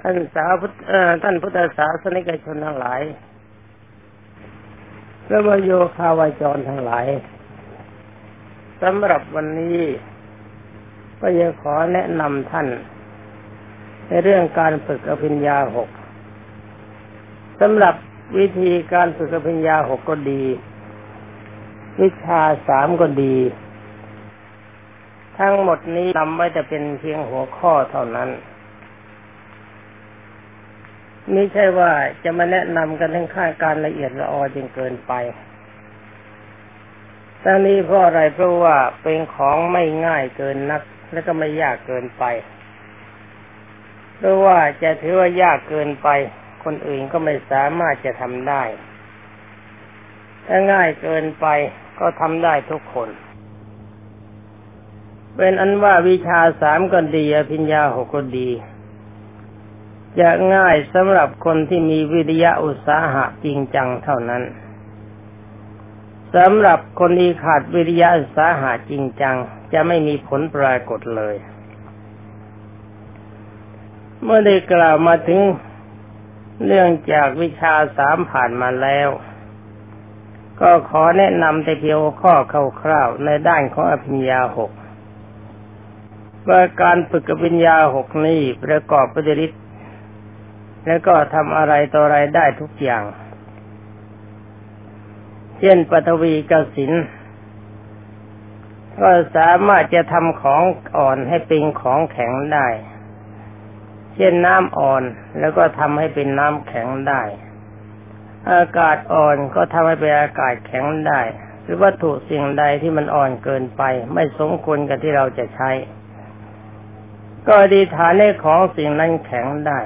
ท่านสาวพุทธท่านพุทธศาสนิกชนทั้งหลายและวโยคาวาจรทั้งหลายสำหรับวันนี้ก็ยังขอแนะนำท่าน ในเรื่องการฝึกอภิญญาหกสำหรับวิธีการฝึกอภิญญาหกก็ดี วิชาสามก็ดี ทั้งหมดนี้นำไว้แต่เป็นเพียงหัวข้อเท่านั้น ไม่ใช่ว่าจะมาแนะนำกันทั้งข้าการละเอียดละออจนเกินไปทั้งนี้เพราะอะไรเพราะว่าเป็นของไม่ง่ายเกินนัก และก็ไม่ยากเกินไป เพราะว่าจะถือว่ายากเกินไป คนอื่นก็ไม่สามารถจะทำได้ ถ้าง่ายเกินไปก็ทำได้ทุกคน เป็นอันว่าวิชาสามก็ดีอภิญญาหกก็ดี จะง่ายสำหรับคนที่มีวิริยะอุตสาหะจริงจังเท่านั้นสำหรับคนที่ขาดวิริยะอุตสาหะจริงจัง จะไม่มีผลปรากฏเลย เมื่อได้กล่าวมาถึงเรื่องจากวิชาสามผ่านมาแล้ว ก็ขอแนะนำแต่เพียงข้อคร่าวๆในด้านของอภิญญาหกว่าการฝึกอภิญญาหกนี้ประกอบปฏิริษ แล้วก็ทำอะไรต่ออะไรได้ทุกอย่าง เช่นปฐวีกสินก็สามารถจะทำของอ่อนให้เป็นของแข็งได้ เช่นน้ำอ่อนแล้วก็ทำให้เป็นน้ำแข็งได้ อากาศอ่อนก็ทำให้เป็นอากาศแข็งได้ หรือวัตถุสิ่งใดที่มันอ่อนเกินไป ไม่สมควรกับที่เราจะใช้ ก็ดีฐานในของสิ่งนั้นแข็งได้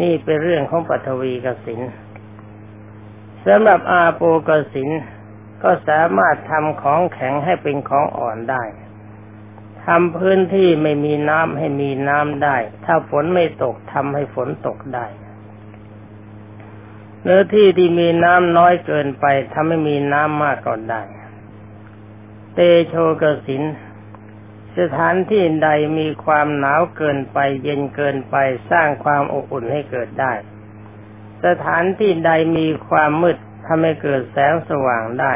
นี่เป็นเรื่องของปฐวีกสินสำหรับอาโปกสินก็สามารถทำของแข็งให้เป็นของอ่อนได้ทำพื้นที่ไม่มีน้ำให้มีน้ำได้ ถ้าฝนไม่ตกทำให้ฝนตกได้ เนื้อที่ที่มีน้ำน้อยเกินไปทำให้มีน้ำมากก็ได้ เตโชกสิน สถานที่ใดมีความหนาวเกินไป เย็นเกินไปสร้างความอบอุ่นให้เกิดได้ สถานที่ใดมีความมืดทำให้เกิดแสงสว่างได้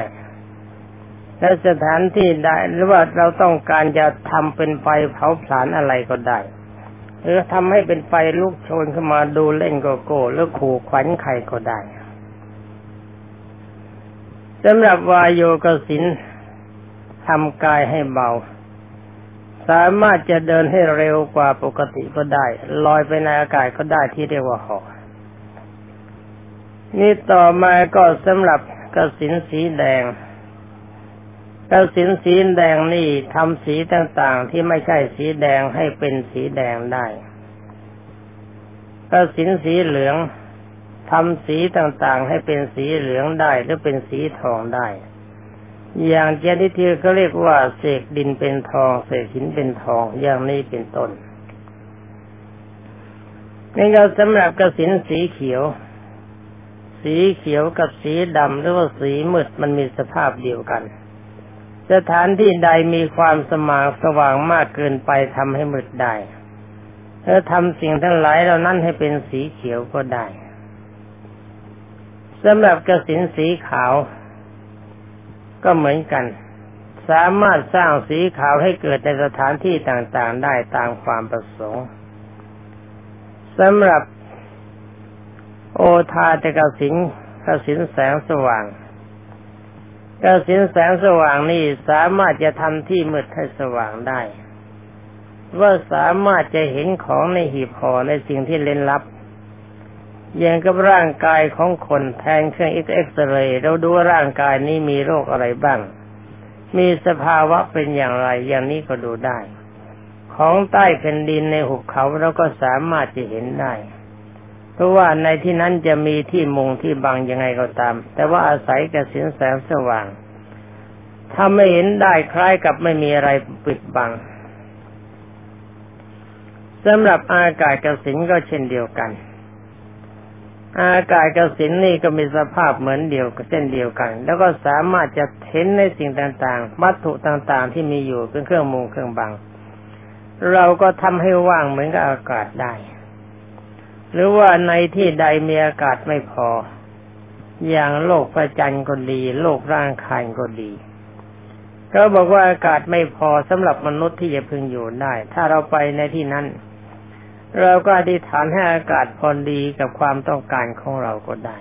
และสถานที่ใดหรือว่าเราต้องการจะทำเป็นไฟเผาผลาญอะไรก็ได้หรือทำให้เป็นไฟลุกโชนขึ้นมาดูเล่นโกโก้หรือขู่ขวัญใครก็ได้สำหรับวายโยกสินทำกายให้เบา สามารถจะเดินให้เร็วกว่าปกติก็ได้ ลอยไปในอากาศก็ได้ที่เรียกว่าหอนี่ต่อมาก็สำหรับกระสินสีแดงกระสินสีแดงนี่ทำสีต่างๆที่ไม่ใช่สีแดงให้เป็นสีแดงได้กระสินสีเหลืองทำสีต่างๆให้เป็นสีเหลืองได้หรือเป็นสีทองได้ อย่างเจนิทีเขาเรียกว่าเสกดินเป็นทองเสกหินเป็นทองอย่างนี้เป็นต้นนี่ก็สำหรับกระสินสีเขียว สีเขียวกับสีดำหรือว่าสีมืดมันมีสภาพเดียวกัน สถานที่ใดมีความสมางสว่างมากเกินไปทำให้มืดได้ถ้าทำสิ่งทั้งหลายเหล่านั้นให้เป็นสีเขียวก็ได้สำหรับกระสินสีขาว ก็เหมือนกัน สามารถสร้างสีขาวให้เกิดในสถานที่ต่างๆได้ตามความประสงค์สำหรับโอทาตกสินกสินแสงสว่างกสินแสงสว่างนี่สามารถจะทำที่มืดให้สว่างได้ ว่าสามารถจะเห็นของในหีบห่อในสิ่งที่เล่นลับ อย่างกับร่างกายของคนแทนเครื่องเอ็กซเรย์เราดูร่างกายนี้มีโรคอะไรบ้าง มีสภาวะเป็นอย่างไร อย่างนี้ก็ดูได้ ของใต้แผ่นดินในหุบเขาเราก็สามารถจะเห็นได้ เพราะว่าในที่นั้นจะมีที่มุงที่บังยังไงก็ตาม แต่ว่าอาศัยกระสินแสงสว่าง ถ้าไม่เห็นได้คล้ายกับไม่มีอะไรปิดบังสำหรับอากาศกระสินก็เช่นเดียวกัน อากาศกับสินนี่ก็มีสภาพเหมือนเดียวกับเส้นเดียวกัน แล้วก็สามารถจะเห็นในสิ่งต่างๆ วัตถุต่างๆ ที่มีอยู่เป็นเครื่องมุงเครื่องบัง เราก็ทำให้ว่างเหมือนกับอากาศได้ หรือว่าในที่ใดมีอากาศไม่พอ อย่างโลกประจันก็ดี โลกร่างคายก็ดีเขาบอกว่าอากาศไม่พอสำหรับมนุษย์ที่จะพึงอยู่ได้ ถ้าเราไปในที่นั้น เราก็อธิษฐานให้อากาศพอดีกับความต้องการของเราก็ได้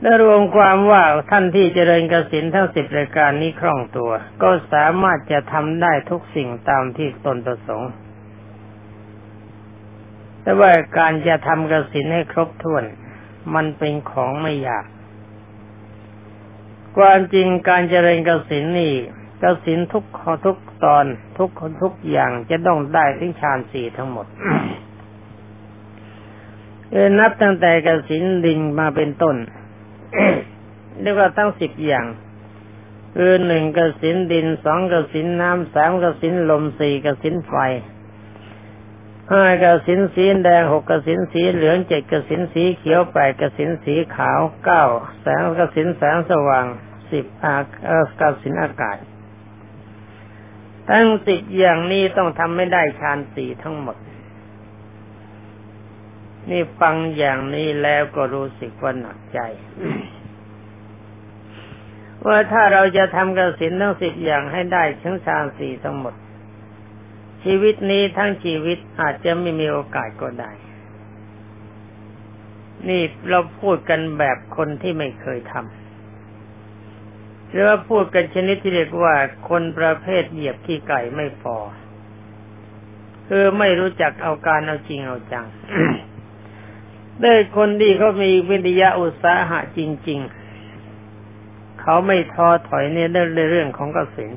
และรวมความว่าท่านที่เจริญกสินทั้งสิบรายการนี้คล่องตัว ก็สามารถจะทำได้ทุกสิ่งตามที่ตนประสงค์ แต่ว่าการจะทำกสินให้ครบถ้วน มันเป็นของไม่ยาก ความจริงการเจริญกสินนี่ กสินทุกข้อทุกตอนทุกคนทุกอย่างจะต้องได้ถึงฌานสี่ทั้งหมดเอนับตั้งแต่กสินดินมาเป็นต้นเรียกว่าตั้งสิบอย่างคือหนึ่งกสินดินสองกสินน้ำสามกสินลมสี่กสินไฟห้ากสินสีแดงหกกสินสีเหลืองเจ็ดกสินสีเขียวแปดกสินสีขาวเก้าแสงกสินแสงสว่างสิบอากสินอากาศ ทั้งสิบอย่างนี้ต้องทำไม่ได้ฌานสี่ทั้งหมด นี่ฟังอย่างนี้แล้วก็รู้สึกว่าหนักใจ ว่าถ้าเราจะทำกสินทั้งสิบอย่างให้ได้ทั้งฌานสี่ทั้งหมด ชีวิตนี้ทั้งชีวิตอาจจะไม่มีโอกาสก็ได้ นี่เราพูดกันแบบคนที่ไม่เคยทำ หรือว่าพูดกันชนิดที่เรียกว่าคนประเภทเหยียบขี้ไก่ไม่พอคือไม่รู้จักเอาการเอาจริงเอาจังได้คนที่เขามีวิทยาอุตสาหะจริง ๆ เขาไม่ท้อถอยเนี่ยในเรื่องของกสิน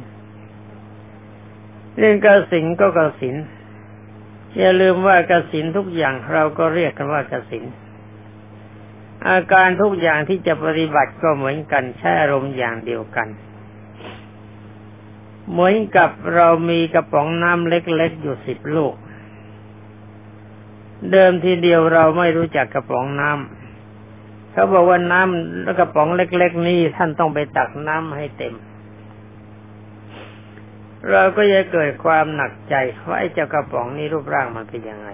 เรื่องกสินก็กสินอย่าลืมว่ากสินทุกอย่างเราก็เรียกกันว่ากสิน อาการทุกอย่างที่จะปฏิบัติก็เหมือนกันใช้อารมณ์อย่างเดียวกัน เหมือนกับเรามีกระป๋องน้ำเล็กๆอยู่สิบลูก เดิมทีเดียวเราไม่รู้จักกระป๋องน้ำเขาบอกว่าน้ำแล้วกระป๋องเล็ก ๆ นี้ท่านต้องไปตักน้ำให้เต็ม เราก็จะเกิดความหนักใจว่าไอ้เจ้ากระป๋องนี้รูปร่างมันเป็นยังไง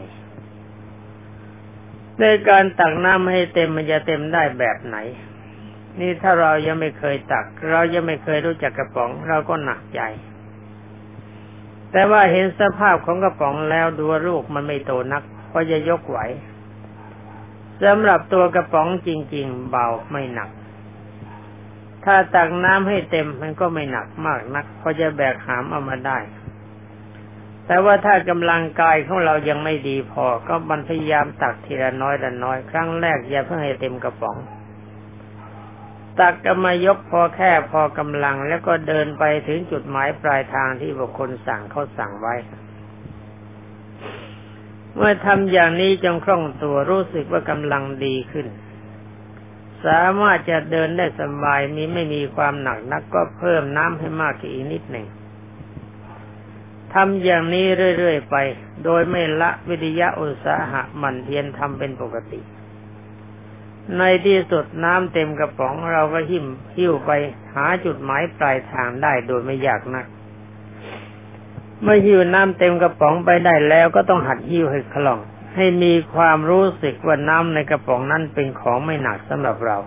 ในการตักน้ำให้เต็มมันจะเต็มได้แบบไหน นี่ถ้าเรายังไม่เคยตัก เรายังไม่เคยรู้จักกระป๋อง เราก็หนักใจ แต่ว่าเห็นสภาพของกระป๋องแล้วดูลูกมันไม่โตนักก็จะยกไหวสำหรับตัวกระป๋องจริง ๆ เบาไม่หนัก ถ้าตักน้ำให้เต็มมันก็ไม่หนักมากนักก็จะแบกหามเอามาได้ แต่ว่าถ้ากำลังกายของเรายังไม่ดีพอ ก็มันพยายามตักทีละน้อยละน้อย ครั้งแรกอย่าเพิ่งให้เต็มกระป๋อง ตักก็มายกพอแค่พอกำลัง แล้วก็เดินไปถึงจุดหมายปลายทางที่บุคคลสั่งเขาสั่งไว้ เมื่อทำอย่างนี้จงคล่องตัวรู้สึกว่ากำลังดีขึ้น สามารถจะเดินได้สบายมีไม่มีความหนักนักก็เพิ่มน้ำให้มากอีกนิดหนึ่ง ทำอย่างนี้เรื่อยๆไป โดยไม่ละวิทยาอุตสาหะมันเพียนทำเป็นปกติ ในที่สุดน้ำเต็มกระป๋องเราก็หิ้มหิ้วไปหาจุดหมายปลายทางได้โดยไม่ยากนัก เมื่อหิ้วน้ำเต็มกระป๋องไปได้แล้วก็ต้องหัดหิ้วให้คล่อง ให้มีความรู้สึกว่าน้ำในกระป๋องนั้นเป็นของไม่หนักสำหรับเรา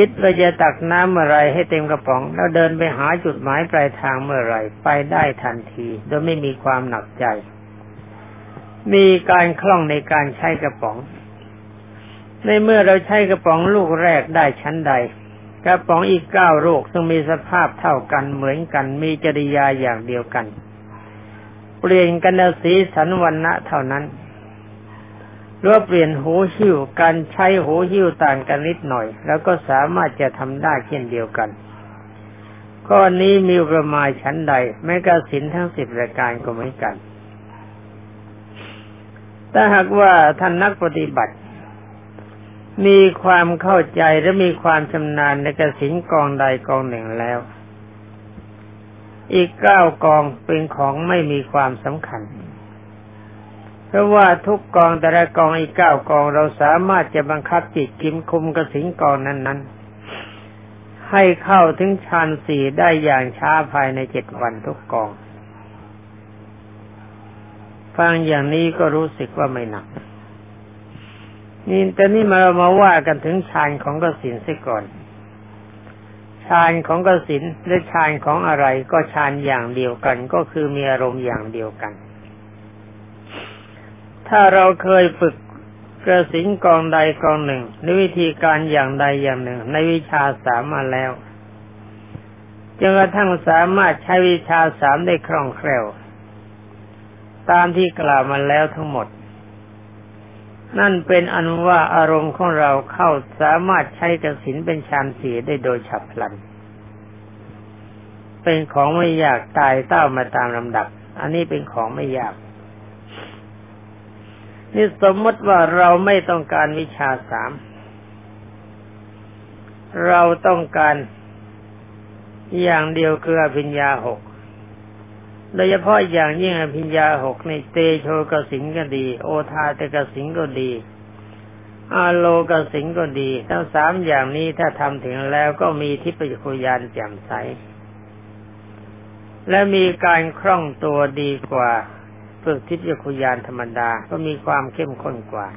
คิดว่าจะตักน้ำเมื่อไรให้เต็มกระป๋อง แล้วเดินไปหาจุดหมายปลายทางเมื่อไรไปได้ทันทีโดยไม่มีความหนักใจ มีการคล่องในการใช้กระป๋อง ในเมื่อเราใช้กระป๋องลูกแรกได้ชั้นใด กระป๋องอีกเก้าลูกซึ่งมีสภาพเท่ากันเหมือนกันมีจริยาอย่างเดียวกัน เปลี่ยนกันสีสันวันณะเท่านั้น หรือเปลี่ยนหูหิ้วการใช้หูหิ้วต่างกันนิดหน่อย แล้วก็สามารถจะทำได้เช่นเดียวกันข้อนี้มีประมาณชั้นใดแม้กระสินทั้งสิบรายการก็เหมือนกัน ถ้าหากว่าท่านนักปฏิบัติ มีความเข้าใจและมีความชำนาญในกระสินกองใดกองหนึ่งแล้ว อีกเก้ากองเป็นของไม่มีความสำคัญ เพราะว่าทุกกองแต่ละกองอีกเก้ากองเราสามารถจะบังคับจิตกิมคุมกระสิงกองนั้นๆ ให้เข้าถึงฌานสี่ได้อย่างช้าภายในเจ็ดวันทุกกอง ฟังอย่างนี้ก็รู้สึกว่าไม่หนัก นี่แต่นี่มามาว่ากันถึงฌานของกสินเสียก่อนฌานของกสินและฌานของอะไรก็ฌานอย่างเดียวกันก็คือมีอารมณ์อย่างเดียวกัน ถ้าเราเคยฝึกกระสินกองใดกองหนึ่งในวิธีการอย่างใดอย่างหนึ่ง ในวิชาสามมาแล้วจนกระทั่งสามารถใช้วิชาสามได้คล่องแคล่ว ตามที่กล่าวมาแล้วทั้งหมด นั่นเป็นอนุว่าอารมณ์ของเราเข้าสามารถใช้กระสินเป็นฌานสีได้โดยฉับพลัน เป็นของไม่ยากตายเต้ามาตามลำดับ อันนี้เป็นของไม่ยาก นี่สมมติว่าเราไม่ต้องการวิชาสาม เราต้องการอย่างเดียวคืออภิญญาหกโดยเฉพาะอย่างยิ่งอภิญญาหกในเตโชกสิงก็ดี โอทาเตกสิงก็ดีอาโลกสิงก็ดี ทั้งสามอย่างนี้ถ้าทำถึงแล้วก็มีทิพยคุยานแจ่มใส และมีการคล่องตัวดีกว่า ฝึกทิพยคุยานธรรมดาก็มีความเข้มข้นกว่า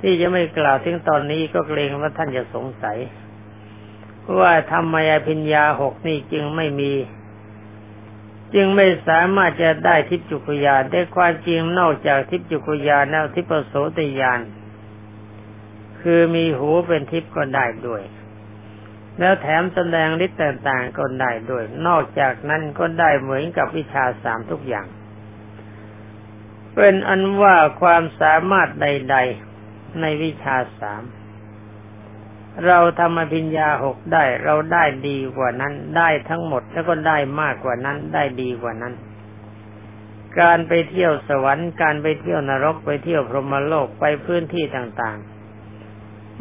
ที่จะไม่กล่าวถึงตอนนี้ก็เกรงว่าท่านจะสงสัยว่าทำไมอภิญญาหกนี่จึงไม่มี จึงไม่สามารถจะได้ทิพจุกยานได้ความจริงนอกจากทิพจุกยานแล้วทิพโสตยาน คือมีหูเป็นทิพก็ได้ด้วย แล้วแถมแสดงฤทธิ์ต่างๆก็ได้ด้วย นอกจากนั้นก็ได้เหมือนกับวิชาสามทุกอย่าง เป็นอันว่าความสามารถใด ๆในวิชาสามเราทำอภิญญาหกได้เราได้ดีกว่านั้น ได้ทั้งหมดแล้วก็ได้มากกว่านั้น ได้ดีกว่านั้น การไปเที่ยวสวรรค์ การไปเที่ยวนรกไปเที่ยวพรหมโลกไปพื้นที่ต่างๆ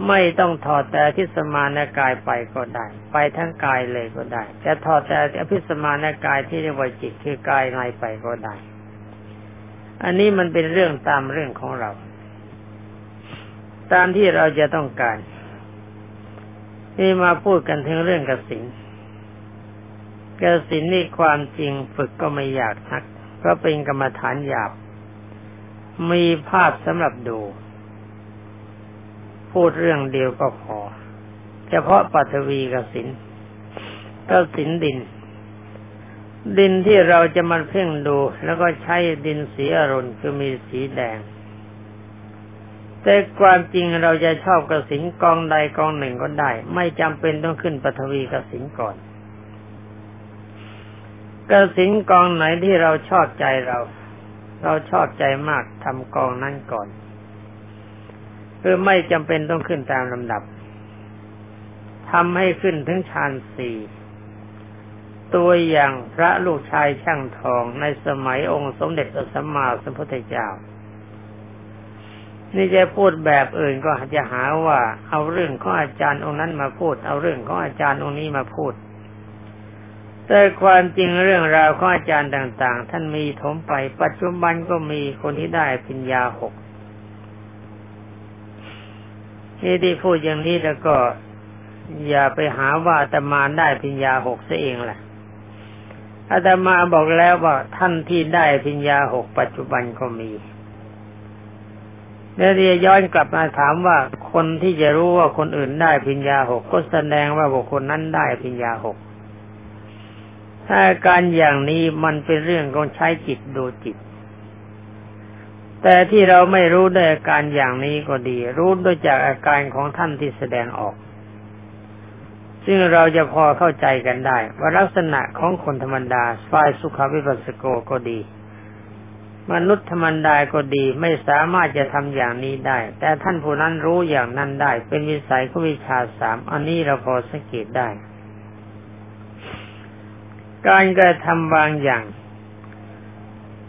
ไม่ต้องถอดแต่ทิสมานกายไปก็ได้ ไปทั้งกายเลยก็ได้แต่ถอดแต่อภิสมานกายที่เรียกว่าจิตคือกายในไปก็ได้ อันนี้มันเป็นเรื่องตามเรื่องของเรา ตามที่เราจะต้องการนี่มาพูดกันถึงเรื่องกสินกสินนี่ความจริงฝึกก็ไม่ยากนักเพราะเป็นกรรมฐานหยาบ มีภาพสำหรับดู พูดเรื่องเดียวก็พอ เฉพาะปัทวีกสินกสินดิน ดินที่เราจะมาเพ่งดู แล้วก็ใช้ดินสีอรุณคือมีสีแดง แต่ความจริงเราจะชอบกระสินกองใดกองหนึ่งก็ได้ ไม่จำเป็นต้องขึ้นปฐวีกระสินก่อนกระสินกองไหนที่เราชอบใจเรา เราชอบใจมากทำกองนั้นก่อน คือไม่จำเป็นต้องขึ้นตามลำดับทำให้ขึ้นถึงฌานสี่ตัวอย่างพระลูกชายช่างทองในสมัยองค์สมเด็จพระสัมมาสัมพุทธเจ้า นี่จะพูดแบบอื่นก็จะหาว่าเอาเรื่องของอาจารย์องค์นั้นมาพูด เอาเรื่องของอาจารย์องค์นี้มาพูด แต่ความจริงเรื่องราวของอาจารย์ต่าง ๆ ท่านมีถมไป ปัจจุบันก็มีคนที่ได้ปัญญาหก นี่ที่พูดอย่างนี้แล้วก็ อย่าไปหาว่าอาตมาได้ปัญญาหกซะเองแหละอาตมาบอกแล้วว่าท่านที่ได้ปัญญาหกปัจจุบันก็มีแล้วเรียย้อนกลับมาถามว่าคนที่จะรู้ว่าคนอื่นได้พิญญาหกก็แสดงว่าบุคคลนั้นได้พิญญาหกถ้าการอย่างนี้มันเป็นเรื่องของใช้จิตดูจิต แต่ที่เราไม่รู้ด้วยอาการอย่างนี้ก็ดี รู้ด้วยจากอาการของท่านที่แสดงออก ซึ่งเราจะพอเข้าใจกันได้ ว่าลักษณะของคนธรรมดาฝ่ายสุขวิปัสสโกก็ดี มนุษย์ธรรมดาก็ดีไม่สามารถจะทำอย่างนี้ได้ แต่ท่านผู้นั้นรู้อย่างนั้นได้ เป็นวิสัยของวิชาสามอันนี้เราพอสังเกตได้ การกระทำบางอย่าง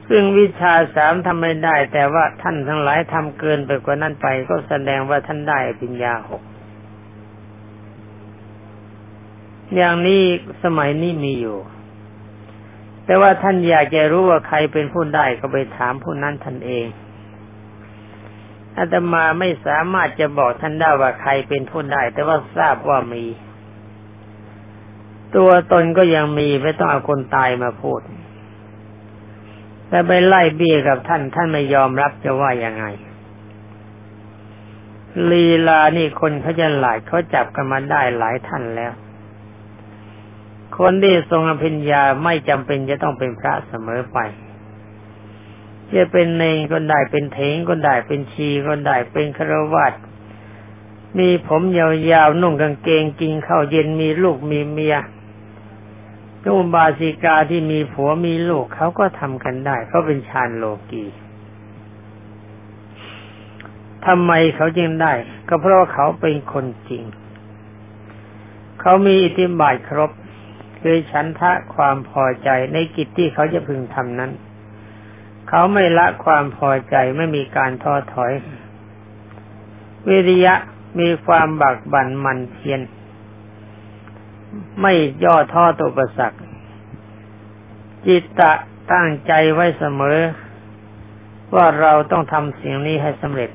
ซึ่งวิชาสามทำไม่ได้ แต่ว่าท่านทั้งหลายทำเกินไปกว่านั้นไป ก็แสดงว่าท่านได้ปัญญาหกอย่างนี้สมัยนี้มีอยู่ แต่ว่าท่านอยากจะรู้ว่าใครเป็นผู้ได้ก็ไปถามผู้นั้นท่านเองอาตมาไม่สามารถจะบอกท่านได้ว่าใครเป็นผู้ได้ แต่ว่าทราบว่ามี ตัวตนก็ยังมีไม่ต้องเอาคนตายมาพูด แต่ไปไล่เบี้ยกับท่าน ท่านไม่ยอมรับจะว่ายังไง ลีลานี่คนเขาจะหลายเขาจับกันมาได้หลายท่านแล้ว คนที่ทรงอภิญญาไม่จำเป็นจะต้องเป็นพระเสมอไปจะเป็นเนงก็ได้เป็นเถงก็ได้เป็นชีก็ได้เป็นครวัตมีผมยาวๆนุ่งกางเกงกินข้าวเย็นมีลูกมีเมีย ก็บาสิกาที่มีผัวมีลูกเขาก็ทำกันได้เขาเป็นชานโลกีทำไมเขาจึงได้ ก็เพราะว่าเขาเป็นคนจริง เขามีอิทธิบาทครบคือฉันทะความพอใจในกิจที่เขาจะพึงทำนั้น เขาไม่ละความพอใจไม่มีการท้อถอย วิริยะมีความบักบั่นมันเพียร ไม่ย่อท้อต่อประสักจิตตะตั้งใจไว้เสมอ ว่าเราต้องทำสิ่งนี้ให้สำเร็จ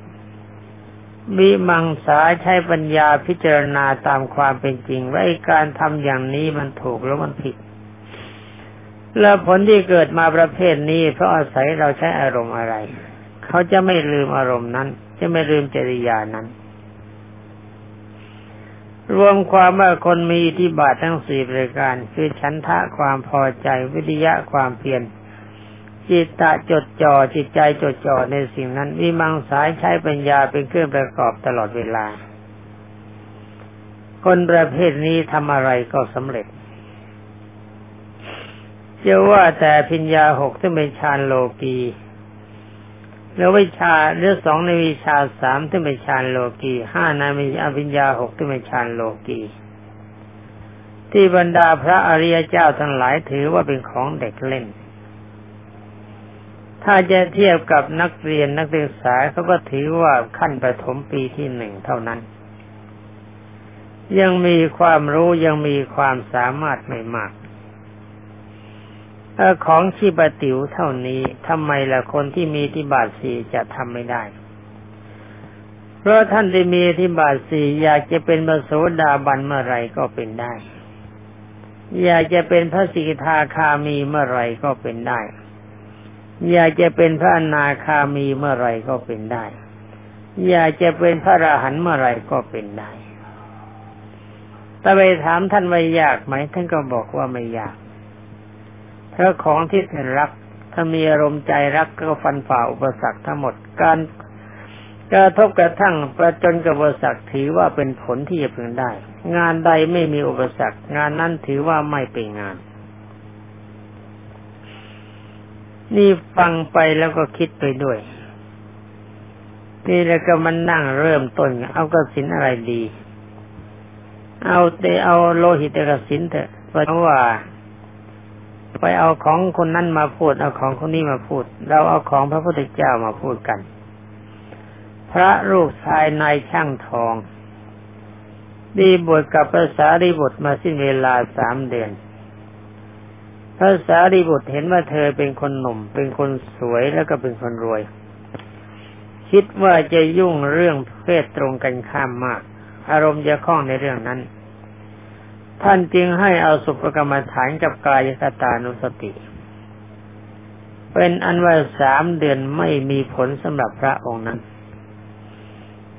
มีมังสาใช้ปัญญาพิจารณาตามความเป็นจริง ว่าการทำอย่างนี้มันถูกหรือมันผิด แล้วผลที่เกิดมาประเภทนี้ เพราะอาศัยเราใช้อารมณ์อะไร เขาจะไม่ลืมอารมณ์นั้น จะไม่ลืมจริยานั้น รวมความว่าคนมีที่บาททั้งสี่ประการ คือฉันทะความพอใจวิทยะความเพียรจิตตะจดจ่อจิตใจจดจ่อในสิ่งนั้นมีมังสายใช้ปัญญาเป็นเครื่องประกอบตลอดเวลา คนประเภทนี้ทำอะไรก็สำเร็จจะว่าแต่พิญญาหกที่เป็นฌานโลกี แล้ววิชาเรื่องสองในวิชาสามที่เป็นฌานโลกีห้าในมีอภิญญาหกที่เป็นฌานโลกีที่บรรดาพระอริยเจ้าทั้งหลายถือว่าเป็นของเด็กเล่น ถ้าจะเทียบกับนักเรียนนักศึกษาเขาก็ถือว่าขั้นประถมปีที่หนึ่งเท่านั้น ยังมีความรู้ยังมีความสามารถไม่มาก ของชีบติวเท่านี้ทำไมล่ะคนที่มีที่บาทสี่จะทำไม่ได้ เพราะท่านที่มีที่บาทสี่อยากจะเป็นพระโสดาบันเมื่อไรก็เป็นได้ อยากจะเป็นพระสิกทาคามีเมื่อไรก็เป็นได้ อยากจะเป็นพระอนาคามีเมื่อไรก็เป็นได้ อยากจะเป็นพระอรหันต์เมื่อไรก็เป็นได้แต่ไปถามท่านว่ายากไหมท่านก็บอกว่าไม่ยาก เพราของที่ท่านรัก ถ้ามีอารมณ์ใจรักก็ฟันฝ่าอุปสรรคทั้งหมดการกระทบกระทั่งประจนกับอุปสรรคถือว่าเป็นผลที่จะพึงได้ งานใดไม่มีอุปสรรค งานนั้นถือว่าไม่เป็นงาน นี่ฟังไปแล้วก็คิดไปด้วย นี่แล้วก็มันนั่งเริ่มต้น เอากระสินอะไรดี เอาเตเอาโลหิตกระสินเถอะเพราะว่า ไปเอาของคนนั้นมาพูด เอาของคนนี้มาพูด เราเอาของพระพุทธเจ้ามาพูดกัน พระลูกชายนายช่างทองดีบวชกับภาษาดีบทมาสิ้นเวลาสามเดือนภาษาดีบุตรเห็นว่าเธอเป็นคนหนุ่ม เป็นคนสวยแล้วก็เป็นคนรวย คิดว่าจะยุ่งเรื่องเพศตรงกันข้ามมาก อารมณ์จะคล้องในเรื่องนั้น ท่านจึงให้เอาสุภกรรมฐานกับกายคตานุสติ เป็นอันว่าสามเดือนไม่มีผลสำหรับพระองค์นั้น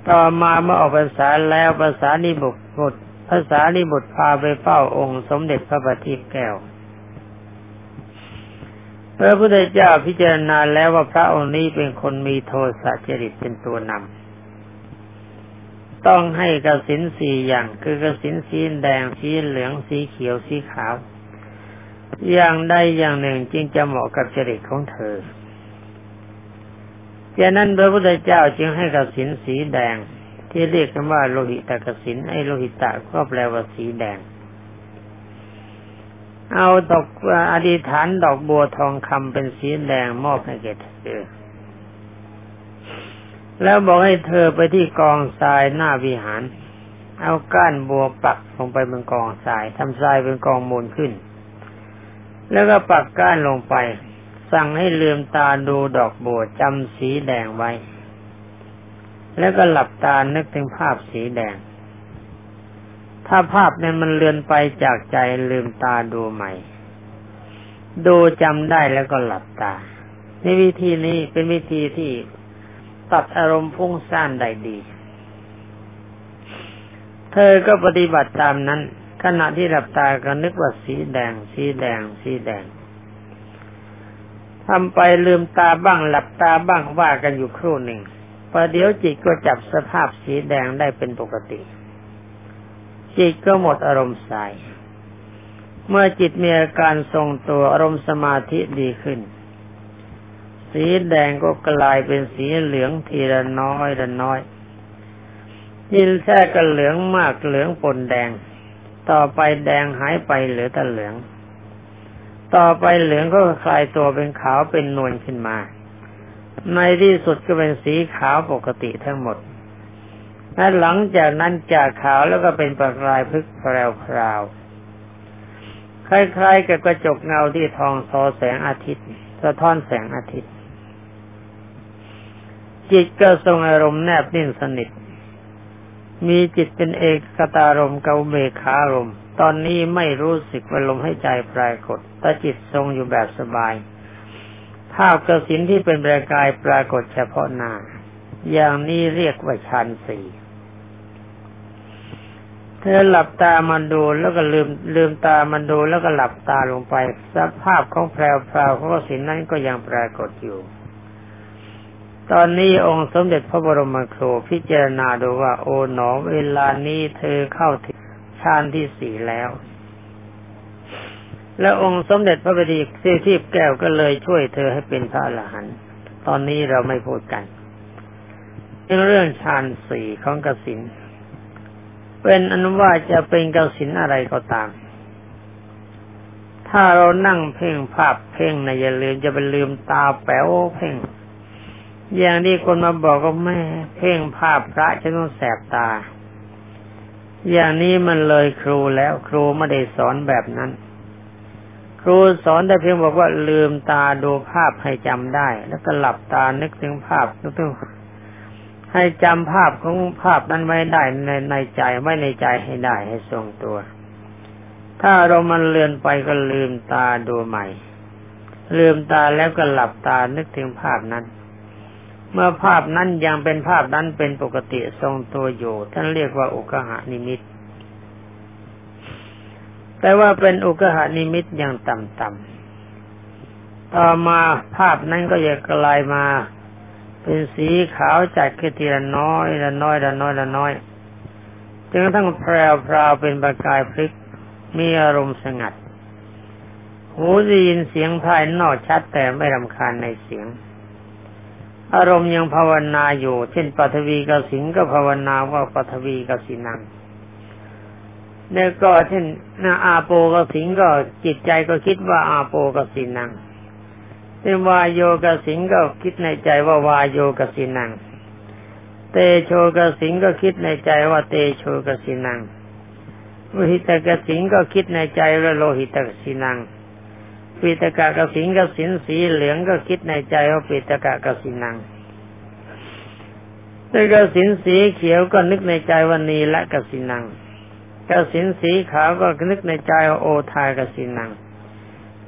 ต่อมาเมื่อออกภาษาแล้วภาษานิบุตรภาษานิบุตรพาไปเฝ้าองค์สมเด็จพระบัณฑิตแก้วพระพุทธเจ้าพิจารณาแล้วว่าพระองค์นี้เป็นคนมีโทสะจริตเป็นตัวนำ ต้องให้กระสินสี่อย่าง คือกระสินสีแดงสีเหลืองสีเขียวสีขาว อย่างใดอย่างหนึ่งจึงจะเหมาะกับจริตของเธอจากนั้นพระพุทธเจ้าจึงให้กระสินสีแดง ที่เรียกกันว่าโลหิตกสินไอโลหิตะก็แปลว่าสีแดง เอาดอกอธิษฐานดอกบัวทองคำเป็นสีแดงมอบให้แก่เธอ แล้วบอกให้เธอไปที่กองทรายหน้าวิหาร เอาก้านบัวปักลงไปบนกองทรายทำทรายเป็นกองมูลขึ้น แล้วก็ปักก้านลงไป สั่งให้ลืมตาดูดอกบัวจำสีแดงไว้ แล้วก็หลับตานึกถึงภาพสีแดง ถ้าภาพนั้นมันเลือนไปจากใจลืมตาดูใหม่ ดูจำได้แล้วก็หลับตาในวิธีนี้เป็นวิธีที่ ตัดอารมณ์พุ่งซ่านได้ดี เธอก็ปฏิบัติตามนั้น ขณะที่หลับตาก็นึกว่าสีแดง สีแดง สีแดงทำไปลืมตาบ้างหลับตาบ้างว่ากันอยู่ครู่หนึ่งประเดี๋ยวจิตก็จับสภาพสีแดงได้เป็นปกติ จิตก็หมดอารมณ์ใสเมื่อจิตมีอาการทรงตัวอารมณ์สมาธิดีขึ้น สีแดงก็กลายเป็นสีเหลืองทีละน้อยละน้อยยินแท้ก็เหลืองมากเหลืองปนแดง ต่อไปแดงหายไปเหลือแต่เหลือง ต่อไปเหลืองก็คลายตัวเป็นขาวเป็นนวลขึ้นมา ในที่สุดก็เป็นสีขาวปกติทั้งหมดและหลังจากนั้นจากขาวแล้วก็เป็นประกายพึกแพรวๆคล้ายๆกับกระจกเงาที่ทองซอแสงอาทิตย์ สะท้อนแสงอาทิตย์ จิตก็ทรงอารมณ์แนบนิ่งสนิท มีจิตเป็นเอกกตารมเกาเมคารมตอนนี้ไม่รู้สึกว่าลมให้ใจปรากฏแต่จิตทรงอยู่แบบสบายภาพกระสินที่เป็นประกายปรากฏเฉพาะหน้า อย่างนี้เรียกว่าฌานสี่เธอหลับตามันดูแล้วก็ลืมลืมตามันดูแล้วก็หลับตาลงไปสภาพของแพรวพราวของสินนั้นก็ยังปรากฏอยู่ ตอนนี้องค์สมเด็จพระบรมครูพิจารณาดูว่า โอ๋หนอเวลานี้เธอเข้าถึงฌานที่สี่แล้ว แล้วองค์สมเด็จพระบดีเสียทีพแก้วก็เลยช่วยเธอให้เป็นพระอรหันต์ตอนนี้เราไม่พูดกันเรื่องฌานสี่ของกสินเป็นอนุว่าจะเป็นกสินอะไรก็ตาม ถ้าเรานั่งเพ่งภาพเพ่งนะอย่าลืมจะไปลืมตาแป๋วเพ่ง อย่างที่คนมาบอกก็แม่เพ่งภาพพระจะต้องแสบตา อย่างนี้มันเลยครูแล้วครูไม่ได้สอนแบบนั้น ครูสอนแต่เพียงบอกว่าลืมตาดูภาพให้จำได้ แล้วก็หลับตานึกถึงภาพนึกถึงให้จำภาพของภาพนั้นไว้ได้ในในใจไว้ในใจให้ได้ให้ทรงตัว ถ้าเรามันเลือนไปก็ลืมตาดูใหม่ ลืมตาแล้วก็หลับตานึกถึงภาพนั้น เมื่อภาพนั้นยังเป็นภาพนั้นเป็นปกติทรงตัวอยู่ ท่านเรียกว่าอุกหานิมิต แต่ว่าเป็นอุกหานิมิตอย่างต่ำๆ ต่อมาภาพนั้นก็จะกลายมา เป็นสีขาวจัดขึ้นทีละน้อยละน้อยละน้อยละน้อยจนกระทั่งแพรวพราวเป็นประกายพลิกมีอารมณ์สงัด หูได้ยินเสียงภายนอกชัดแต่ไม่รำคาญในเสียง อารมณ์ยังภาวนาอยู่ เช่นปัทวีกสิงก็ภาวนาว่าปัทวีกสินังแล้วก็เช่นนาอาโปกสิงก็จิตใจก็คิดว่าอาโปกสินังเป็นวายโยกสิงก็คิดในใจว่าวายโยกสินัง เตโชกสิงก็คิดในใจว่าเตโชกสินังโลหิตกสิงก็คิดในใจว่าโลหิตกสินัง ปิตกะกสิงกสินสีเหลืองก็คิดในใจว่าปิตกะกสินังแต่กสินสีเขียวก็นึกในใจว่านีละกสินังกสินสีขาวก็นึกในใจว่าโอทายกสินัง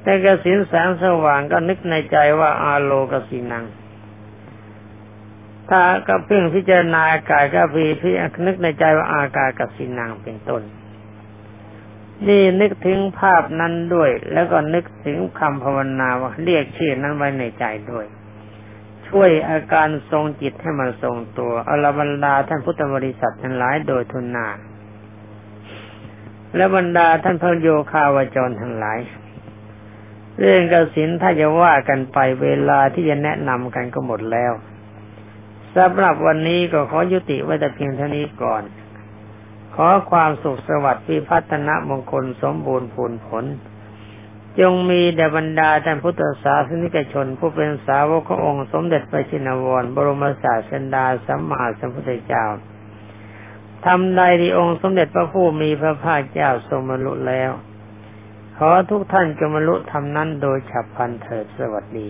แต่กสินแสงสว่างก็นึกในใจว่าอาโลกสินัง ถ้าก็เพ่งพิจารณาอากาศก็พีพินึกในใจว่าอากาศกสินังเป็นต้น นี่นึกถึงภาพนั้นด้วย แล้วก็นึกถึงคำภาวนาว่าเรียกชื่อนั้นไว้ในใจด้วย ช่วยอาการทรงจิตให้มันทรงตัวอรบรรดาท่านพุทธบริษัททั้งหลายโดยทุนนา และบรรดาท่านพระโยคาวจรทั้งหลาย เรื่องกสินถ้าจะว่ากันไปเวลาที่จะแนะนำกันก็หมดแล้วสำหรับวันนี้ก็ขอยุติไว้แต่เพียงเท่านี้ก่อน ขอความสุขสวัสดิ์พิพัฒนมงคลสมบูรณ์ผลผล จงมีแด่บรรดาท่านพุทธศาสนิกชน ผู้เป็นสาวกขององค์สมเด็จพระชินวร บรมศาสดาสัมมาสัมพุทธเจ้าทำใดที่องค์สมเด็จพระผู้มีพระภาคเจ้าทรงบรรลุแล้ว ขอทุกท่านจงบรรลุธรรมนั้นโดยฉับพลันเถิดสวัสดี